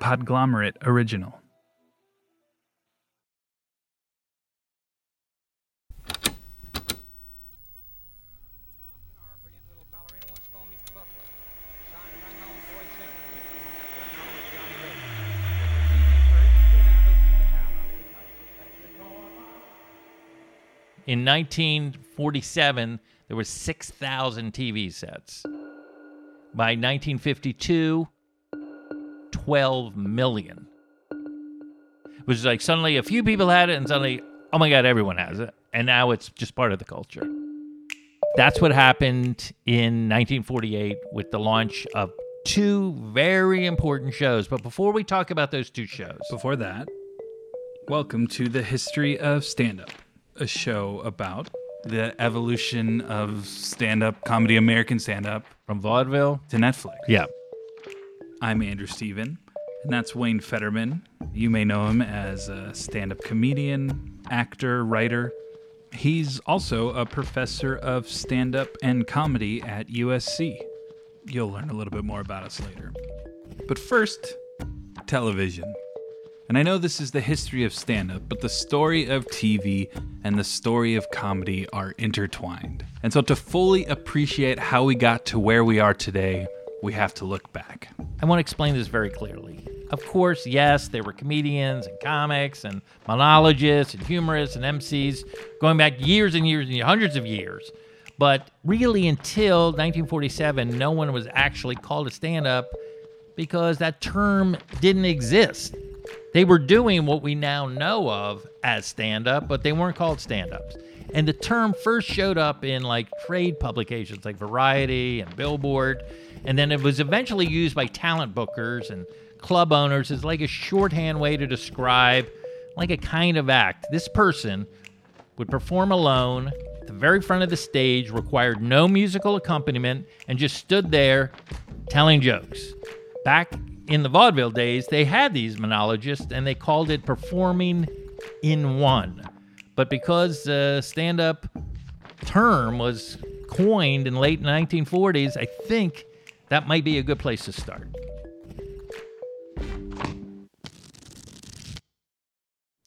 Podglomerate original. In 1947, there were 6,000 TV sets. By 1952, 12 million. Which is like suddenly a few people had it, and suddenly, oh my God, everyone has it. And now it's just part of the culture. That's what happened in 1948 with the launch of two very important shows. But before we talk about those two shows, Before that, welcome to the history of stand up, a show about the evolution of stand up comedy, American stand up from vaudeville, to Netflix. yeah, I'm Andrew Steven, and that's Wayne Federman. You may know him as a stand up comedian, actor, writer. He's also a professor of stand up and comedy at USC. You'll learn a little bit more about us later. But first, television. And I know this is the history of stand up, but the story of TV and the story of comedy are intertwined. And so to fully appreciate how we got to where we are today, we have to look back. I want to explain this very clearly. Of course, yes, there were comedians and comics and monologists and humorists and MCs going back years and years and years, hundreds of years. But really, until 1947, no one was actually called a stand up because that term didn't exist. They were doing what we now know of as stand up, but they weren't called stand ups. And the term first showed up in like trade publications like Variety and Billboard. And then it was eventually used by talent bookers and club owners as like a shorthand way to describe like a kind of act. This person would perform alone at the very front of the stage, required no musical accompaniment, and just stood there telling jokes. Back in the vaudeville days, they had these monologists and they called it performing in one. But because uh, the stand up term was coined in late 1940s, I think that might be a good place to start.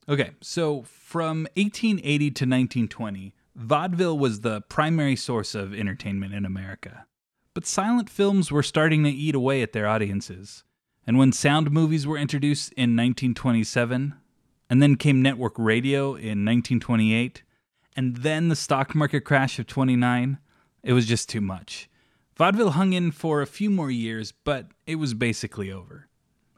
Okay, so from 1880 to 1920, vaudeville was the primary source of entertainment in America. But silent films were starting to eat away at their audiences. And when sound movies were introduced in 1927, and then came network radio in 1928, and then the stock market crash of 29, it was just too much. Vaudeville hung in for a few more years, but it was basically over.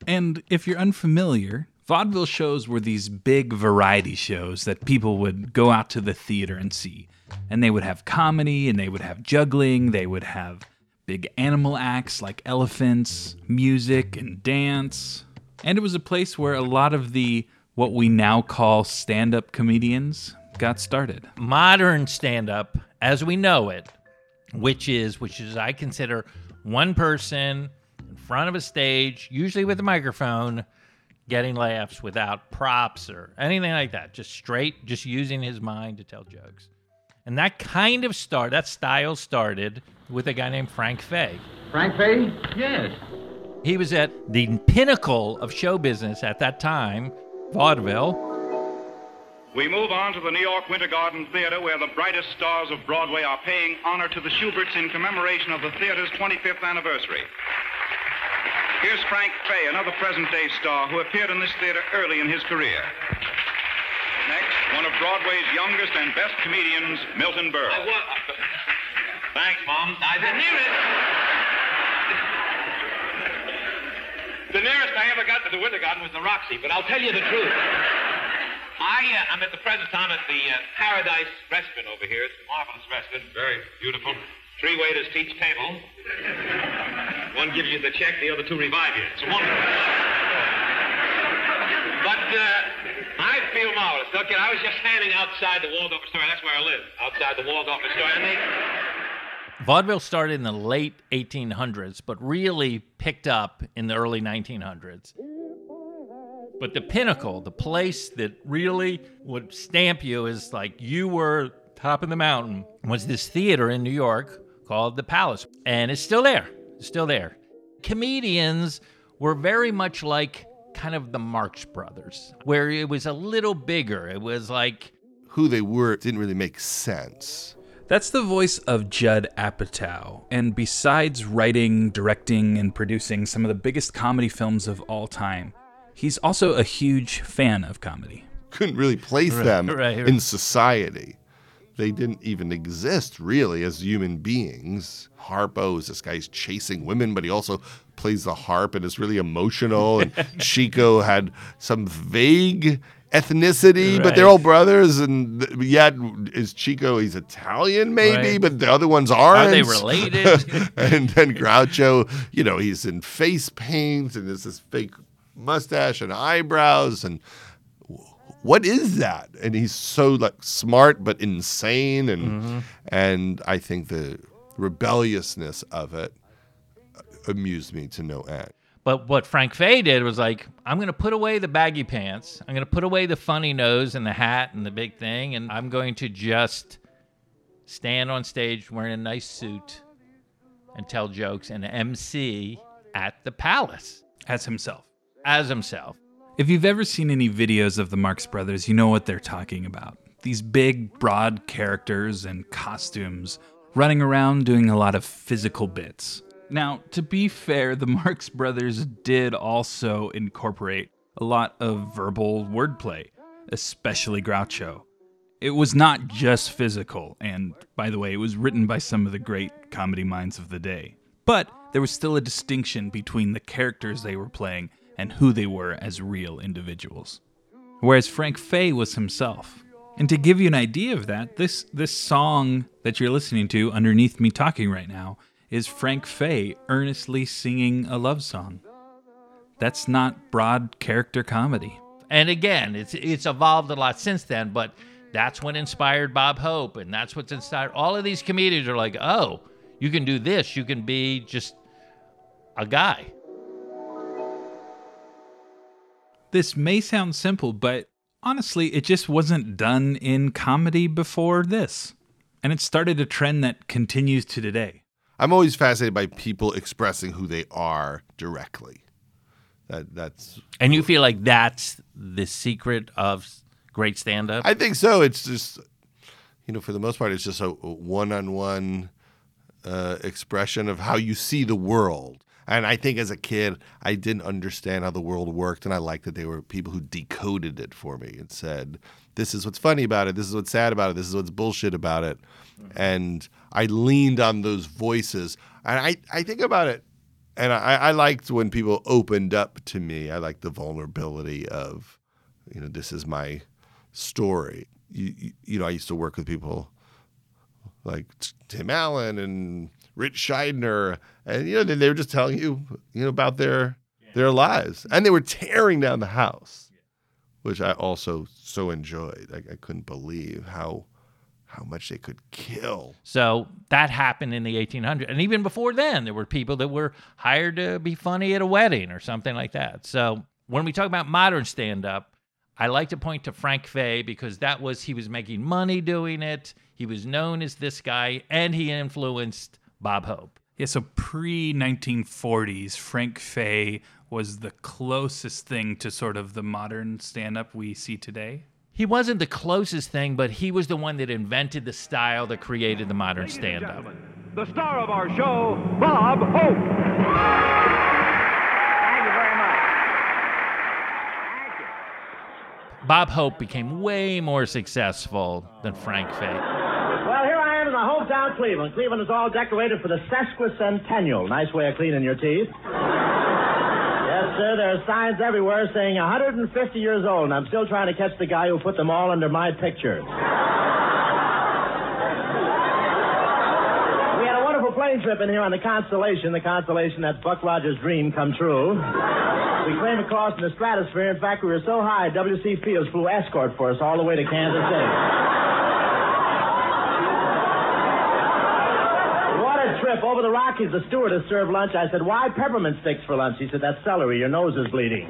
And if you're unfamiliar, vaudeville shows were these big variety shows that people would go out to the theater and see. And they would have comedy, and they would have juggling, they would have big animal acts like elephants, music, and dance. And it was a place where a lot of the what we now call stand up comedians got started. modern stand up as we know it, which is which is I consider one person in front of a stage, usually with a microphone, getting laughs without props or anything like that. Just straight, just using his mind to tell jokes. And that kind of start, that style started with a guy named Frank Fay. Frank Fay? Yes. He was at the pinnacle of show business at that time, vaudeville. We move on to the New York Winter Garden Theater, where the brightest stars of Broadway are paying honor to the Shuberts in commemoration of the theater's 25th anniversary. Here's Frank Fay, another present day star who appeared in this theater early in his career. Next, one of Broadway's youngest and best comedians, Milton Berle. Oh, Thanks, Mom. I the nearest. the nearest I ever got to the Winter Garden was the Roxy, but I'll tell you the truth. I uh, am at the present time at the uh, Paradise Restaurant over here. It's a marvelous restaurant, very beautiful. Three waiters to each table. One gives you the check, the other two revive you. It's wonderful. But uh, I feel marvelous. Look, I was just standing outside the Waldorf Astoria. That's where I live, outside the Waldorf Astoria. And they, Vaudeville started in the late 1800s, but really picked up in the early 1900s. But the pinnacle, the place that really would stamp you as like you were top of the mountain, was this theater in New York called the Palace. And it's still there. It's still there. Comedians were very much like kind of the Marx Brothers, where it was a little bigger. It was like Who they were didn't really make sense. That's the voice of Judd Apatow. And besides writing, directing, and producing some of the biggest comedy films of all time, he's also a huge fan of comedy. Couldn't really place them right, right. in society. They didn't even exist really as human beings. Harpo is this guy's chasing women, but he also plays the harp and is really emotional. And Chico had some vague ethnicity, but they're all brothers. And th- yet, is Chico? He's Italian, maybe, Right. but the other ones aren't. Are they related? and then Groucho, you know, he's in face paint and there's this fake mustache and eyebrows and what is that? And he's so like smart but insane and Mm-hmm. and I think the rebelliousness of it amused me to no end. But what Frank Fay did was like, I'm going to put away the baggy pants. I'm going to put away the funny nose and the hat and the big thing. And I'm going to just stand on stage wearing a nice suit and tell jokes and MC at the palace As himself. As himself. If you've ever seen any videos of the Marx Brothers, you know what they're talking about. These big, broad characters and costumes running around doing a lot of physical bits. Now, to be fair, the Marx Brothers did also incorporate a lot of verbal wordplay, especially Groucho. It was not just physical, and by the way, it was written by some of the great comedy minds of the day. But there was still a distinction between the characters they were playing and who they were as real individuals. Whereas Frank Fay was himself. And to give you an idea of that, this this song that you're listening to underneath me talking right now is Frank Fay earnestly singing a love song. That's not broad character comedy. And again, it's it's evolved a lot since then, but that's what inspired Bob Hope, and that's what's inspired all of these comedians are like, oh, you can do this, you can be just a guy. This may sound simple, but honestly, it just wasn't done in comedy before this. And it started a trend that continues to today. I'm always fascinated by people expressing who they are directly. That that's And you feel like that's the secret of great stand up? I think so. It's just you know, for the most part it's just a one-on-one uh, expression of how you see the world. And I think as a kid, I didn't understand how the world worked, and I liked that they were people who decoded it for me and said, "This is what's funny about it. This is what's sad about it. This is what's bullshit about it." And I leaned on those voices, and I I think about it, and I, I liked when people opened up to me. I liked the vulnerability of, you know, this is my story. You, you, you know, I used to work with people like Tim Allen and Ritch Shydner, and you know they, they were just telling you, you know, about their their lives, and they were tearing down the house, which I also so enjoyed. I, I couldn't believe how how much they could kill. So that happened in the 1800s. And even before then, there were people that were hired to be funny at a wedding or something like that. So when we talk about modern stand up, I like to point to Frank Fay because that was, he was making money doing it. He was known as this guy and he influenced Bob Hope. Yeah, so pre 1940s, Frank Fay was the closest thing to sort of the modern stand up we see today. He wasn't the closest thing, but he was the one that invented the style that created the modern Ladies stand up. The star of our show, Bob Hope. Thank you very much. Thank you. Bob Hope became way more successful than Frank Fay. Hometown, Cleveland. Cleveland is all decorated for the sesquicentennial. Nice way of cleaning your teeth. yes, sir. There are signs everywhere saying 150 years old, and I'm still trying to catch the guy who put them all under my picture. We had a wonderful plane trip in here on the Constellation, the Constellation that's Buck Rogers' dream come true. We came across in the stratosphere. In fact, we were so high, W.C. Fields flew escort for us all the way to Kansas City. What a trip. Over the Rockies, the stewardess served lunch. I said, why peppermint sticks for lunch? He said, that's celery. Your nose is bleeding.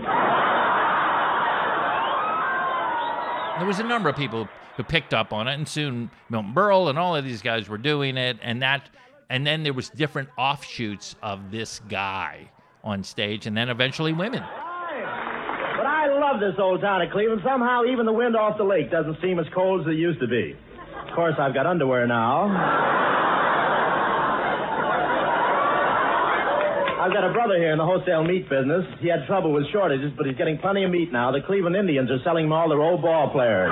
There was a number of people who picked up on it, and soon Milton Berle and all of these guys were doing it, and that, and then there was different offshoots of this guy on stage, and then eventually women. But I love this old town of Cleveland. Somehow, even the wind off the lake doesn't seem as cold as it used to be. Of course, I've got underwear now. I've got a brother here in the wholesale meat business. He had trouble with shortages, but he's getting plenty of meat now. The Cleveland Indians are selling him all their old ball players.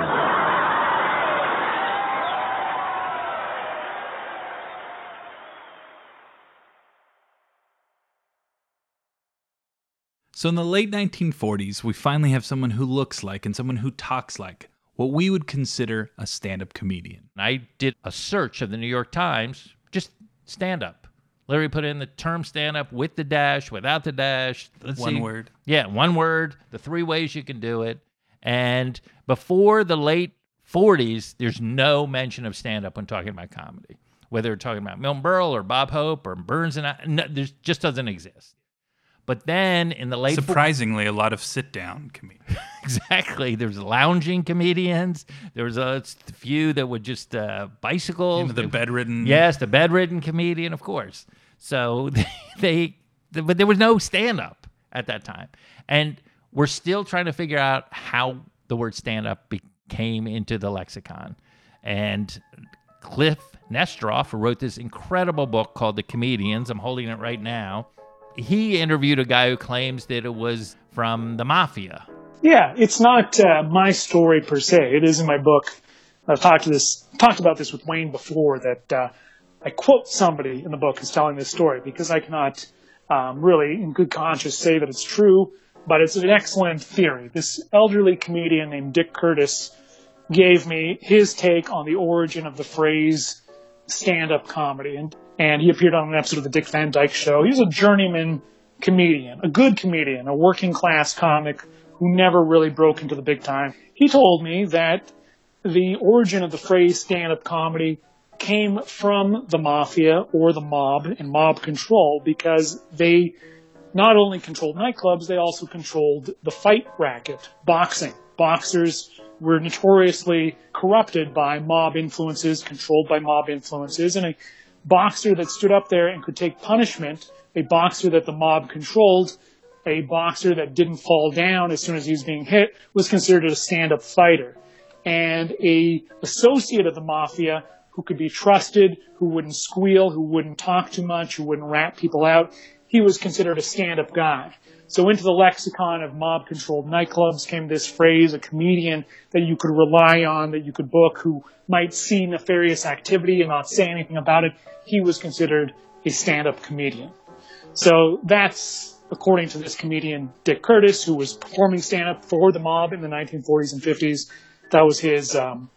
So in the late 1940s, we finally have someone who looks like and someone who talks like what we would consider a stand up comedian. I did a search of the New York Times, just stand up. Literally put in the term stand up with the dash, without the dash. Let's One see. word. Yeah, one word, the three ways you can do it. And before the late 40s, there's no mention of stand up when talking about comedy. Whether we're talking about Milton Berle or Bob Hope or Burns and I, no, there just doesn't exist. But then in the late Surprisingly, a lot of sit down comedians. exactly. There's lounging comedians. There was a few that would just uh, bicycle. You know, the bedridden. Yes, the bedridden comedian, of course. So they, they but there was no stand up at that time, and we're still trying to figure out how the word stand up came into the lexicon. And Kliph Nesteroff, who wrote this incredible book called The Comedians, I'm holding it right now. He interviewed a guy who claims that it was from the mafia. Yeah, it's not uh, my story per se. It is in my book. I've talked to this, talked about this with Wayne before. That uh, I quote somebody in the book who's telling this story because I cannot um, really, in good conscience, say that it's true. But it's an excellent theory. This elderly comedian named Dick Curtis gave me his take on the origin of the phrase stand-up comedy, and and he appeared on an episode of the Dick Van Dyke Show. He was a journeyman comedian, a good comedian, a working class comic who never really broke into the big time. He told me that the origin of the phrase stand-up comedy came from the mafia or the mob and mob control because they not only controlled nightclubs, they also controlled the fight racket, boxing. Boxers were notoriously corrupted by mob influences, controlled by mob influences, and a boxer that stood up there and could take punishment, a boxer that the mob controlled, a boxer that didn't fall down as soon as he was being hit was considered a stand-up fighter. And a associate of the mafia who could be trusted, who wouldn't squeal, who wouldn't talk too much, who wouldn't rat people out, he was considered a stand-up guy. So into the lexicon of mob-controlled nightclubs came this phrase, a comedian that you could rely on, that you could book, who might see nefarious activity and not say anything about it. He was considered a stand-up comedian. So that's according to this comedian, Dick Curtis, who was performing stand-up for the mob in the 1940s and 50s. That was his um,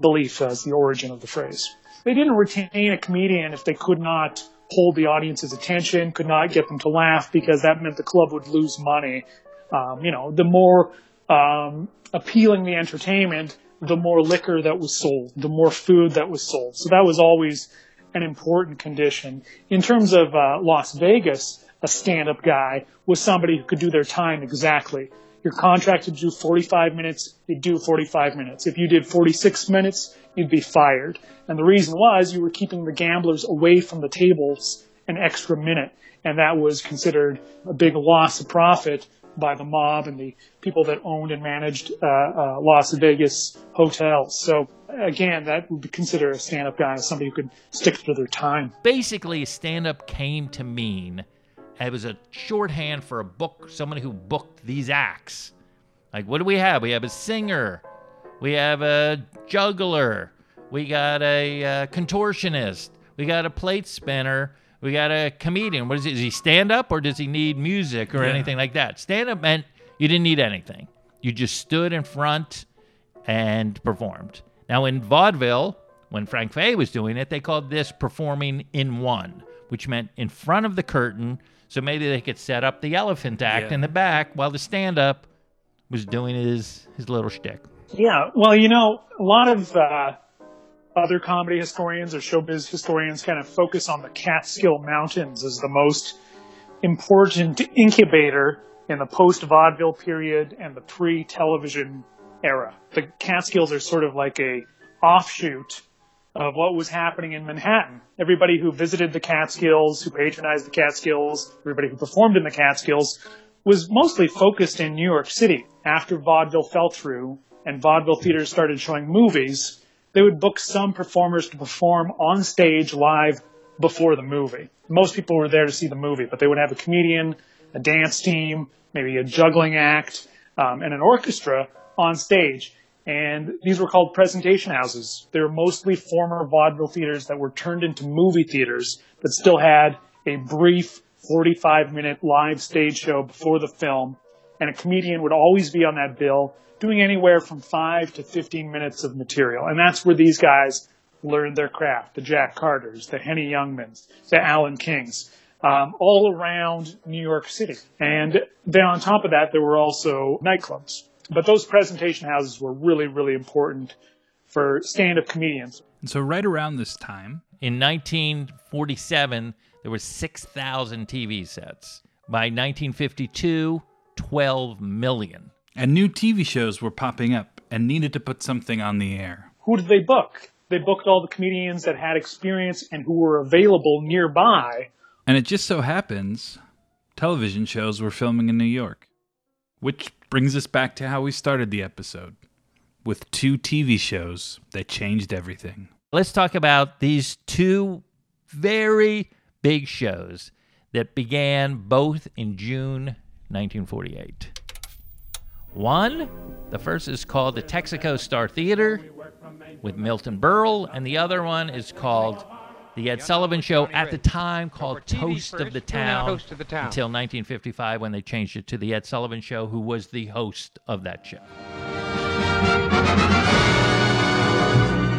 belief as the origin of the phrase. They didn't retain a comedian if they could not hold the audience's attention, could not get them to laugh because that meant the club would lose money. Um, you know, the more um, appealing the entertainment, the more liquor that was sold, the more food that was sold. So that was always an important condition. In terms of uh, Las Vegas, a stand-up guy was somebody who could do their time exactly. You're contracted to do 45 minutes, you do 45 minutes. If you did 46 minutes, you'd be fired. And the reason was you were keeping the gamblers away from the tables an extra minute. And that was considered a big loss of profit by the mob and the people that owned and managed uh, uh, Las Vegas hotels. So again, that would be considered a stand-up guy, somebody who could stick to their time. Basically, stand-up came to mean it was a shorthand for a book, someone who booked these acts. Like, what do we have? We have a singer, we have a juggler, we got a uh, contortionist, we got a plate spinner, we got a comedian. What is, it? is he stand up or does he need music or Yeah. anything like that? Stand up meant you didn't need anything. You just stood in front and performed. Now in vaudeville, when Frank Fay was doing it, they called this performing in one, which meant in front of the curtain. So maybe they could set up the elephant act Yeah. in the back while the stand up was doing his his little shtick. Yeah, well, you know, a lot of uh, other comedy historians or showbiz historians kind of focus on the Catskill Mountains as the most important incubator in the post vaudeville period and the pre television era. The Catskills are sort of like a offshoot of what was happening in Manhattan. Everybody who visited the Catskills, who patronized the Catskills, everybody who performed in the Catskills was mostly focused in New York City. After vaudeville fell through and vaudeville theaters started showing movies, they would book some performers to perform on stage live before the movie. Most people were there to see the movie, but they would have a comedian, a dance team, maybe a juggling act, um, and an orchestra on stage. And these were called presentation houses. They were mostly former vaudeville theaters that were turned into movie theaters, but still had a brief 45 minute live stage show before the film. And a comedian would always be on that bill, doing anywhere from 5 to 15 minutes of material. And that's where these guys learned their craft the Jack Carters, the Henny Youngmans, the Alan Kings. Um, all around New York City. And then on top of that, there were also nightclubs. But those presentation houses were really, really important for stand up comedians. And so, right around this time, In 1947, there were 6,000 TV sets. By 1952, 12 million. And new TV shows were popping up and needed to put something on the air. Who did they book? They booked all the comedians that had experience and who were available nearby. And it just so happens television shows were filming in New York. Which brings us back to how we started the episode with two TV shows that changed everything. Let's talk about these two very big shows that began both in June 1948. One, the first is called the Texaco Star Theater with Milton Berle, and the other one is called the Ed Sullivan Show, at the time called Toast of the Town, Toast of the Town. until 1955 when they changed it to the Ed Sullivan Show, who was the host of that show.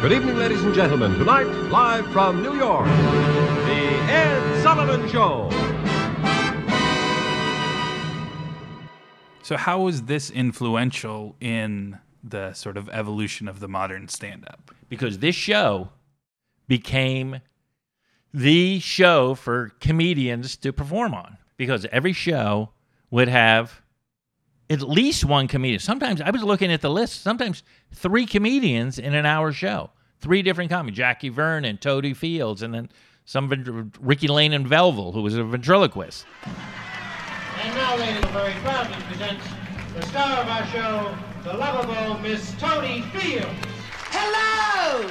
Good evening, ladies and gentlemen. Tonight, live from New York, The Ed Sullivan Show. So, how was this influential in the sort of evolution of the modern stand up? because this show became the show for comedians to perform on because every show would have at least one comedian. Sometimes I was looking at the list, sometimes three comedians in an hour show. Three different comedians, Jackie Vernon, Totie Fields, and then some Ricky Layne and Velvel, who was a ventriloquist. And now, ladies, very proudly presents the star of our show, the lovable Miss Totie Fields. Hello!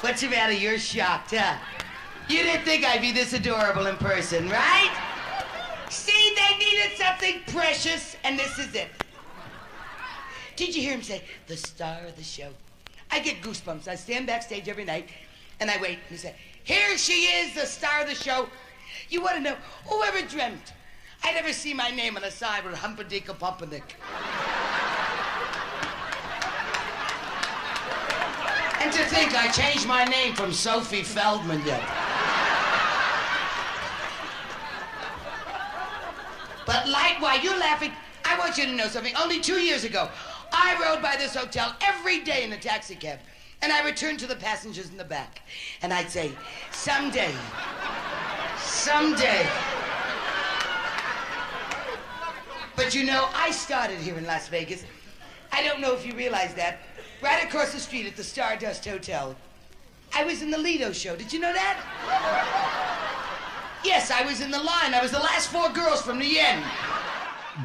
What's the matter? You're shocked, huh? You didn't think I'd be this adorable in person, right? See, they needed something precious, and this is it. Did you hear him say, the star of the show? I get goosebumps. I stand backstage every night, and I wait, and he said, here she is, the star of the show. You want to know, whoever dreamt I'd ever see my name on a sign with Humperdinck or Pumpernick? And to think I changed my name from Sophie Feldman yet. But Light, why you're laughing? I want you to know something. Only two years ago, I rode by this hotel every day in a taxi cab. And I returned to the passengers in the back. And I'd say, someday, someday. But you know, I started here in Las Vegas. I don't know if you realize that. Right across the street at the Stardust Hotel. I was in the Lido show. Did you know that? Yes, I was in the line. I was the last four girls from the end.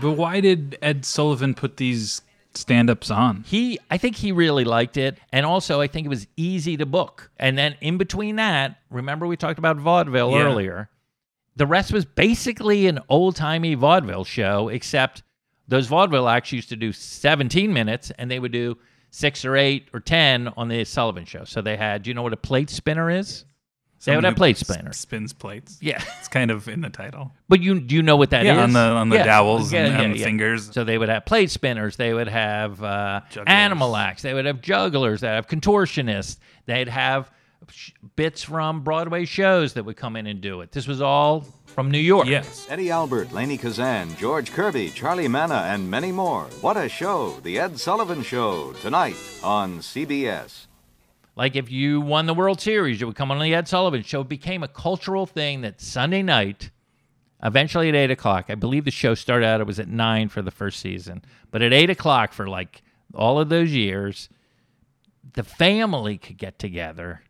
But why did Ed Sullivan put these stand ups on? He, I think he really liked it, and also I think it was easy to book. And then in between that, remember we talked about vaudeville Yeah. earlier. The rest was basically an old timey vaudeville show, except those vaudeville acts used to do 17 minutes, and they would do six or eight or 10 on the Sullivan Show. So they had, do you know what a plate spinner is? They would Someone have plate s- spinners. Spins plates. Yeah. It's kind of in the title. But you do you know what that is? Yeah, on the- on the dowels and- and fingers. So they would have plate spinners. They would have uh, animal acts. They would have jugglers. They would have contortionists. They'd have sh- bits from Broadway shows that would come in and do it. This was all from New York. Yes. Eddie Albert, Lainie Kazan, George Kirby, Charlie Manna, and many more. What a show! The Ed Sullivan Show, tonight on CBS. Like if you won the World Series, you would come on the Ed Sullivan Show. It became a cultural thing that Sunday night, eventually at eight o'clock. I believe the show started out. It was at nine for the first season, but at eight o'clock for like all of those years, the family could get together and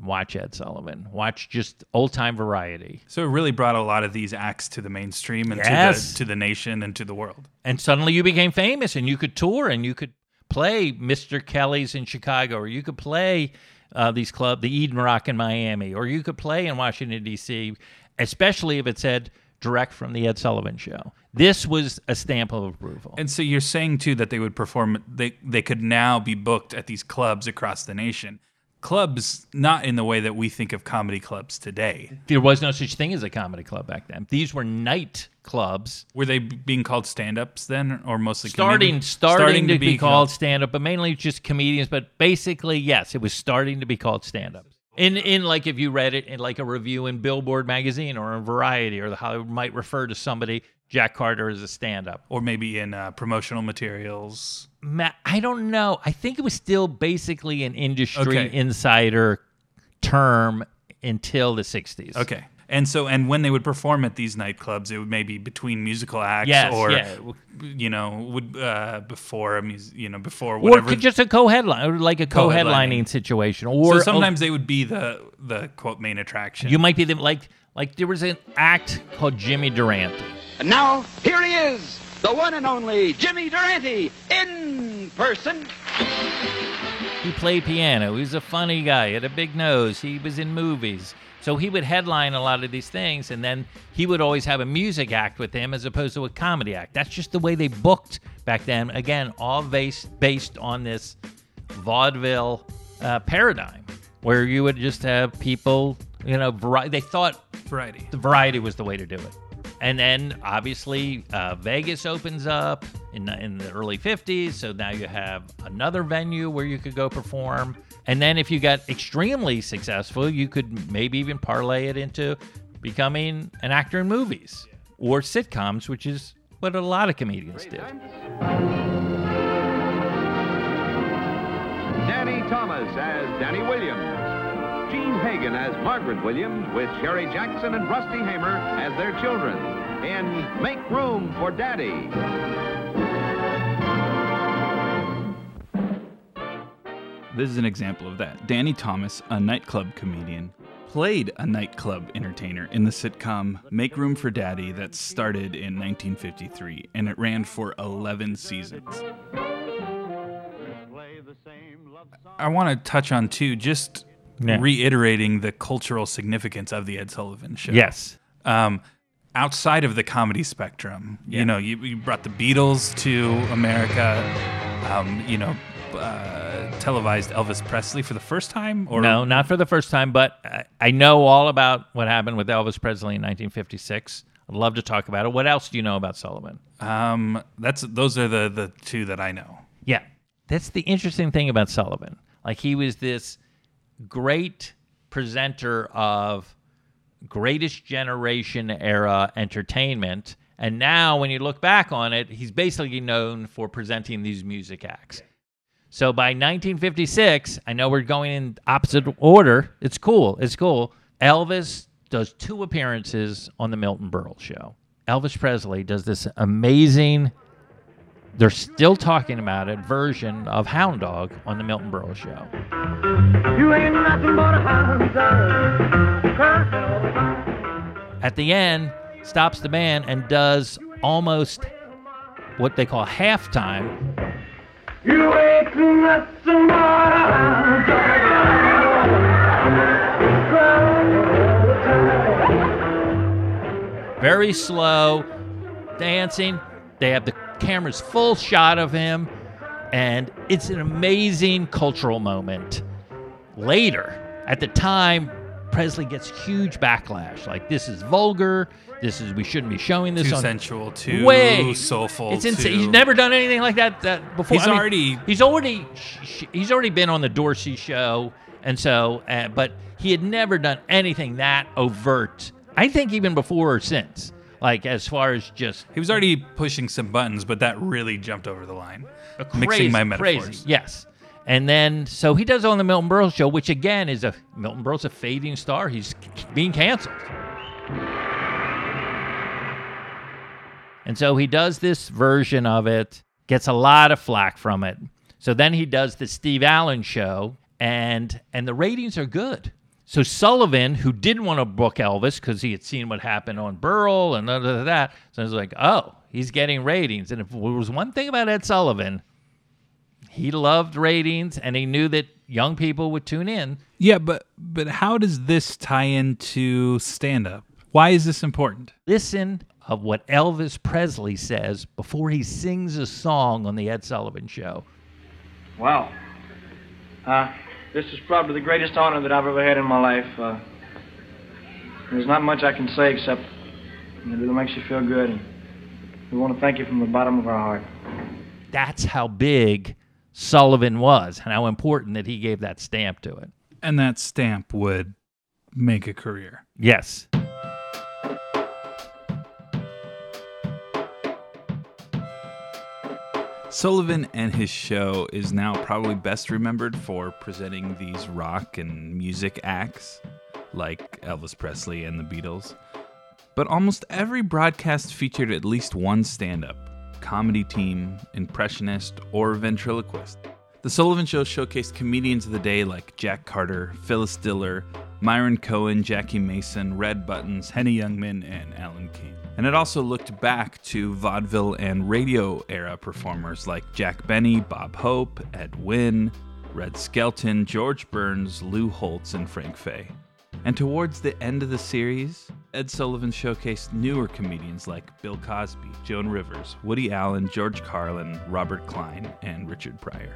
watch Ed Sullivan, watch just old time variety. So it really brought a lot of these acts to the mainstream and Yes. to the to the nation and to the world. And suddenly you became famous and you could tour and you could play Mr. Kelly's in Chicago or you could play uh, these club, the Eden Rock in Miami, or you could play in Washington, D.C., especially if it said direct from the Ed Sullivan Show. This was a stamp of approval. And so you're saying too that they would perform they they could now be booked at these clubs across the nation. Clubs not in the way that we think of comedy clubs today. There was no such thing as a comedy club back then. These were night clubs. Were they being called stand-ups then or mostly starting comedians? starting, to, be, called stand up, but mainly just comedians. But basically, yes, it was starting to be called stand up. In in like if you read it in like a review in Billboard magazine or in Variety or the Hollywood might refer to somebody Jack Carter as a stand up. or maybe in uh, promotional materials. Ma- I don't know. I think it was still basically an industry Okay. insider term until the 60s. Okay. And so, and when they would perform at these nightclubs, it would maybe between musical acts, Yes, or yeah. you know, would uh, before a mus- you know, before Or whatever. could just a co-headline, or like a co-headlining, Co-headlining. situation. Or so sometimes they would be the the quote main attraction. you might be the, like like there was an act called Jimmy Durante. And now, here he is, the one and only Jimmy Durante, in person. He played piano. He was a funny guy. He had a big nose. He was in movies. So he would headline a lot of these things, and then he would always have a music act with him as opposed to a comedy act. That's just the way they booked back then. Again, all based based on this vaudeville uh, paradigm, where you would just have people, you know, vari- they thought variety. the variety was the way to do it. And then obviously uh, Vegas opens up in the, in the early 50s. So now you have another venue where you could go perform. And then if you got extremely successful, you could maybe even parlay it into becoming an actor in movies or sitcoms, which is what a lot of comedians did. Danny Thomas as Danny Williams. Jean Hagen as Margaret Williams, with Sherry Jackson and Rusty Hamer as their children in Make Room for Daddy. This is an example of that. Danny Thomas, a nightclub comedian, played a nightclub entertainer in the sitcom Make Room for Daddy that started in 1953 and it ran for 11 seasons. I want to touch on too, just Yeah. reiterating the cultural significance of the Ed Sullivan Show. Yes. Um, outside of the comedy spectrum, Yeah. you know, you, you brought the Beatles to America. Um, you know, uh, televised Elvis Presley for the first time, or no, not for the first time, but I, I know all about what happened with Elvis Presley in 1956. I'd love to talk about it. What else do you know about Sullivan? Um, that's those are the the two that I know. Yeah. That's the interesting thing about Sullivan. Like he was this great presenter of greatest generation era entertainment. And now when you look back on it, he's basically known for presenting these music acts. So by 1956, I know we're going in opposite order. It's cool. It's cool. Elvis does two appearances on the Milton Berle show. Elvis Presley does this amazing they're still talking about it version of Hound Dog on the Milton Berle show. You ain't nothing but a hound dog. At the end, stops the band and does almost what they call halftime. You ain't nothing but a hound Very slow, dancing. They have the camera's full shot of him, and it's an amazing cultural moment. Later, at the time, Presley gets huge backlash. Like this is vulgar. This is we shouldn't be showing this Too on sensual, too way soulful, It's insane. He's never done anything like that, that before. He's already- he's already he's already been on the Dorsey show, and so uh, but he had never done anything that overt. I think even before or since, like as far as just He was already pushing some buttons, but that really jumped over the line. crazy, Mixing my metaphors. Crazy, yes. And then, so he does on the Milton Berle show, which again is a Milton Berle's a fading star. He's being canceled. And so he does this version of it, gets a lot of flack from it. So then he does the Steve Allen show, and and the ratings are good. So Sullivan, who didn't want to book Elvis because he had seen what happened on Berle and other than that, so he's like, oh, he's getting ratings. And if there was one thing about Ed Sullivan, he loved ratings, and he knew that young people would tune in. Yeah, but but how does this tie into stand up? Why is this important? Listen of what Elvis Presley says before he sings a song on the Ed Sullivan show. Wow. Uh, this is probably the greatest honor that I've ever had in my life. Uh, there's not much I can say except that it makes you feel good. And we want to thank you from the bottom of our heart. That's how big Sullivan was and how important that he gave that stamp to it. And that stamp would make a career. Yes. Sullivan and his show is now probably best remembered for presenting these rock and music acts like Elvis Presley and the Beatles. But almost every broadcast featured at least one stand up comedy team, impressionist, or ventriloquist. The Sullivan Show showcased comedians of the day like Jack Carter, Phyllis Diller, Myron Cohen, Jackie Mason, Red Buttons, Henny Youngman, and Alan King. And it also looked back to vaudeville and radio era performers like Jack Benny, Bob Hope, Ed Wynn, Red Skelton, George Burns, Lou Holtz, and Frank Fay. And towards the end of the series, Ed Sullivan showcased newer comedians like Bill Cosby, Joan Rivers, Woody Allen, George Carlin, Robert Klein, and Richard Pryor.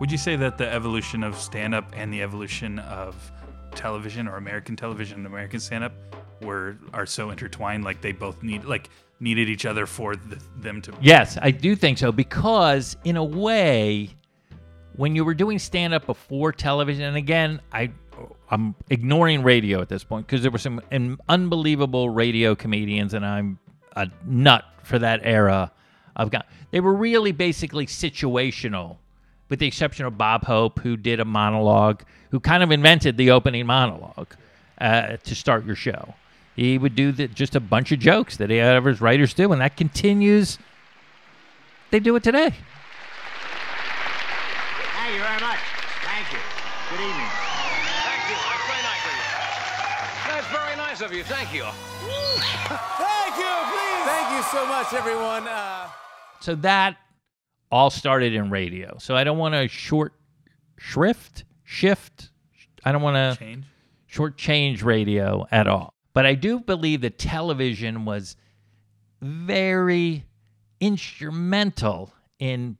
Would you say that the evolution of stand up and the evolution of television or American television and American stand up were are so intertwined like they both need like needed each other for the, them to Yes, I do think so because in a way when you were doing stand up before television and again I I'm ignoring radio at this point because there were some unbelievable radio comedians and I'm a nut for that era. I've got they were really basically situational with the exception of Bob Hope, who did a monologue, who kind of invented the opening monologue uh, to start your show. He would do the, just a bunch of jokes that he had his writers do, and that continues. They do it today. Thank you very much. Thank you. Good evening. Thank you. That's very nice of you. That's very nice of you. Thank you. Thank you. Please. Thank you so much, everyone. Uh... So that all started in radio. So I don't want to short shrift shift. I don't want to change short change radio at all. But I do believe that television was very instrumental in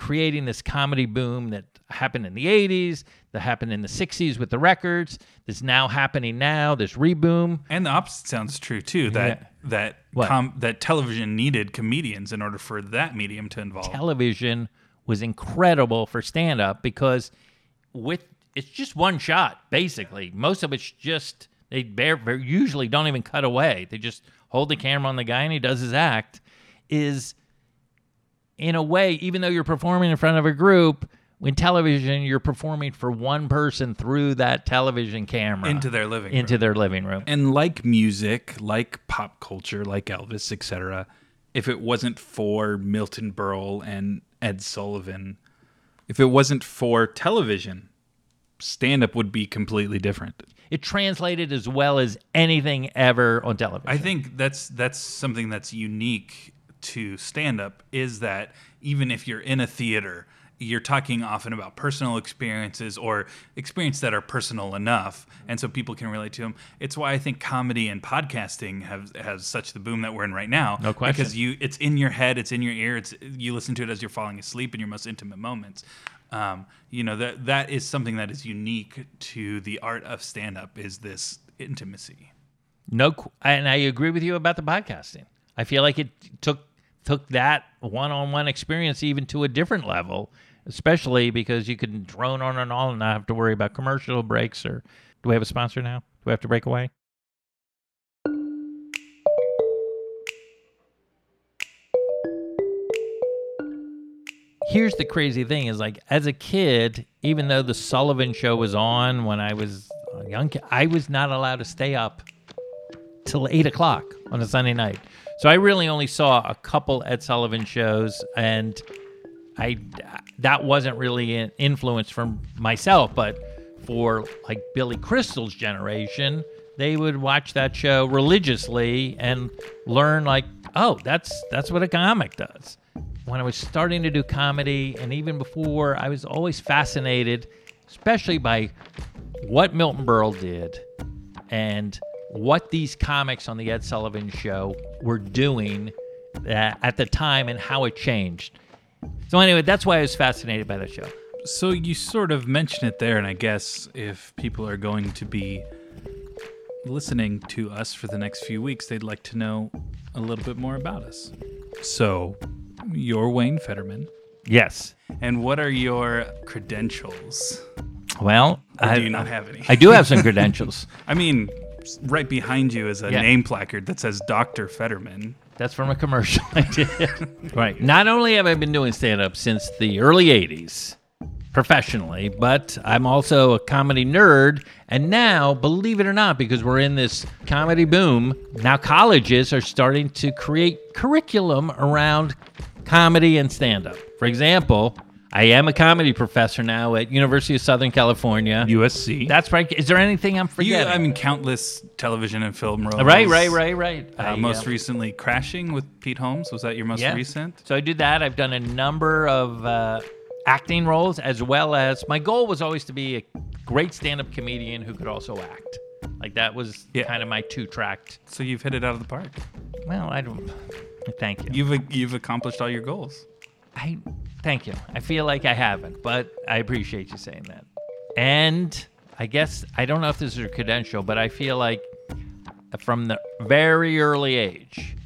creating this comedy boom that happened in the 80s, that happened in the 60s with the records, that's now happening now, this reboom. And the opposite sounds true too. That Yeah. that com- that television needed comedians in order for that medium to evolve. television was incredible for stand up because with it's just one shot basically. Most of it's just they bare, usually don't even cut away. They just hold the camera on the guy and he does his act. Is in a way, even though you're performing in front of a group, when television you're performing for one person through that television camera into their living into room. their living room. And like music, like pop culture, like Elvis, etc., if it wasn't for Milton Berle and Ed Sullivan, if it wasn't for television, stand up would be completely different. It translated as well as anything ever on television. I think that's that's something that's unique to stand up is that even if you're in a theater, you're talking often about personal experiences or experiences that are personal enough and so people can relate to them. It's why I think comedy and podcasting have has such the boom that we're in right now. No question. Because you it's in your head, it's in your ear, it's you listen to it as you're falling asleep in your most intimate moments. Um, you know that that is something that is unique to the art of stand up is this intimacy. No, and I agree with you about the podcasting. I feel like it took took that one-on-one experience even to a different level, especially because you can drone on and on and not have to worry about commercial breaks or. Do we have a sponsor now? Do we have to break away? Here's the crazy thing: is like as a kid, even though the Sullivan Show was on when I was a young kid, I was not allowed to stay up till eight o'clock on a Sunday night. So I really only saw a couple Ed Sullivan shows, and I that wasn't really an influence from myself, but for like Billy Crystal's generation, they would watch that show religiously and learn like, oh, that's that's what a comic does. When I was starting to do comedy, and even before, I was always fascinated, especially by what Milton Berle did and what these comics on the Ed Sullivan Show were doing uh, at the time and how it changed. So anyway, that's why I was fascinated by the show. So you sort of mention it there, and I guess if people are going to be listening to us for the next few weeks, they'd like to know a little bit more about us. So, you're Wayne Federman. Yes. And what are your credentials? Well, I do not have any? I do have some credentials. I mean, right behind you is a Yeah. name placard that says Dr. Federman. That's from a commercial I did. right. Not only have I been doing stand up since the early 80s professionally, but I'm also a comedy nerd. And now, believe it or not, because we're in this comedy boom, now colleges are starting to create curriculum around comedy and stand up. For example, I am a comedy professor now at University of Southern California. USC. That's right. Is there anything I'm You, forgetting? I mean, countless television and film roles. Right, right, right, right. Uh, I, most uh, recently, Crashing with Pete Holmes. Was that your most Yeah. recent? So I did that. I've done a number of uh, acting roles, as well as my goal was always to be a great stand-up comedian who could also act. Like that was kind of my two-tracked. So you've hit it out of the park. Well, I don't. Thank you. You've you've accomplished all your goals. I thank you. I feel like I haven't, but I appreciate you saying that. And I guess I don't know if this is a credential, but I feel like from the very early age,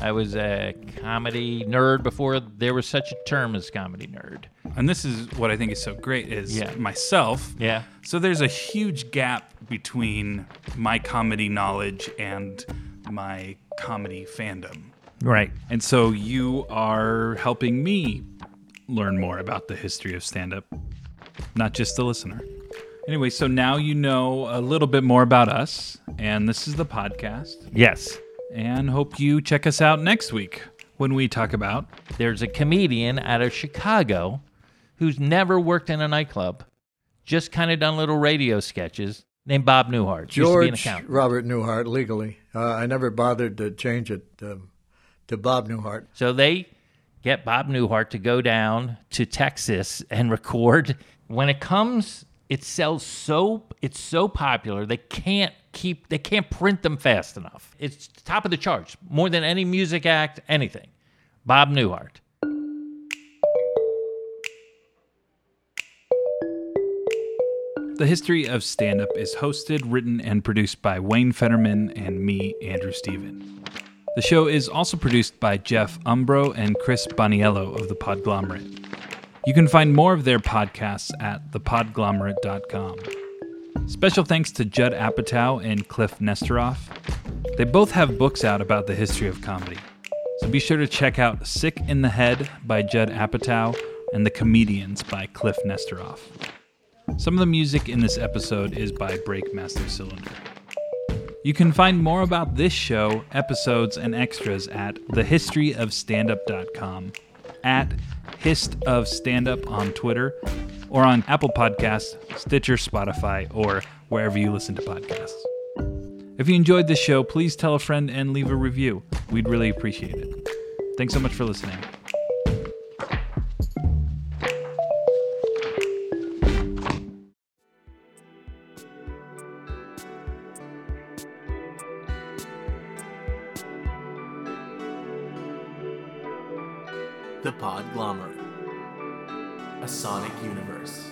I was a comedy nerd before there was such a term as comedy nerd. And this is what I think is so great is Yeah. myself. Yeah. So there's a huge gap between my comedy knowledge and my comedy fandom. Right. And so you are helping me learn more about the history of stand up, not just the listener. Anyway, so now you know a little bit more about us, and this is the podcast. Yes. And hope you check us out next week when we talk about. There's a comedian out of Chicago who's never worked in a nightclub, just kind of done little radio sketches, named Bob Newhart. Used to be an George. Robert Newhart, legally. Uh, I never bothered to change it um, to Bob Newhart. So they get Bob Newhart to go down to Texas and record. When it comes, it sells so it's so popular they can't keep they can't print them fast enough. It's top of the charts more than any music act, anything. Bob Newhart. The History of Stand Up is hosted, written, and produced by Wayne Federman and me, Andrew Steven. The show is also produced by Jeff Umbro and Chris Boniello of The Podglomerate. You can find more of their podcasts at thepodglomerate.com. Special thanks to Judd Apatow and Kliph Nesteroff. They both have books out about the history of comedy. So be sure to check out Sick in the Head by Judd Apatow and The Comedians by Kliph Nesteroff. Some of the music in this episode is by Breakmaster Cylinder. You can find more about this show, episodes, and extras at thehistoryofstandup.com, at Hist of Standup on Twitter, or on Apple Podcasts, Stitcher, Spotify, or wherever you listen to podcasts. If you enjoyed this show, please tell a friend and leave a review. We'd really appreciate it. Thanks so much for listening. Sonic Universe.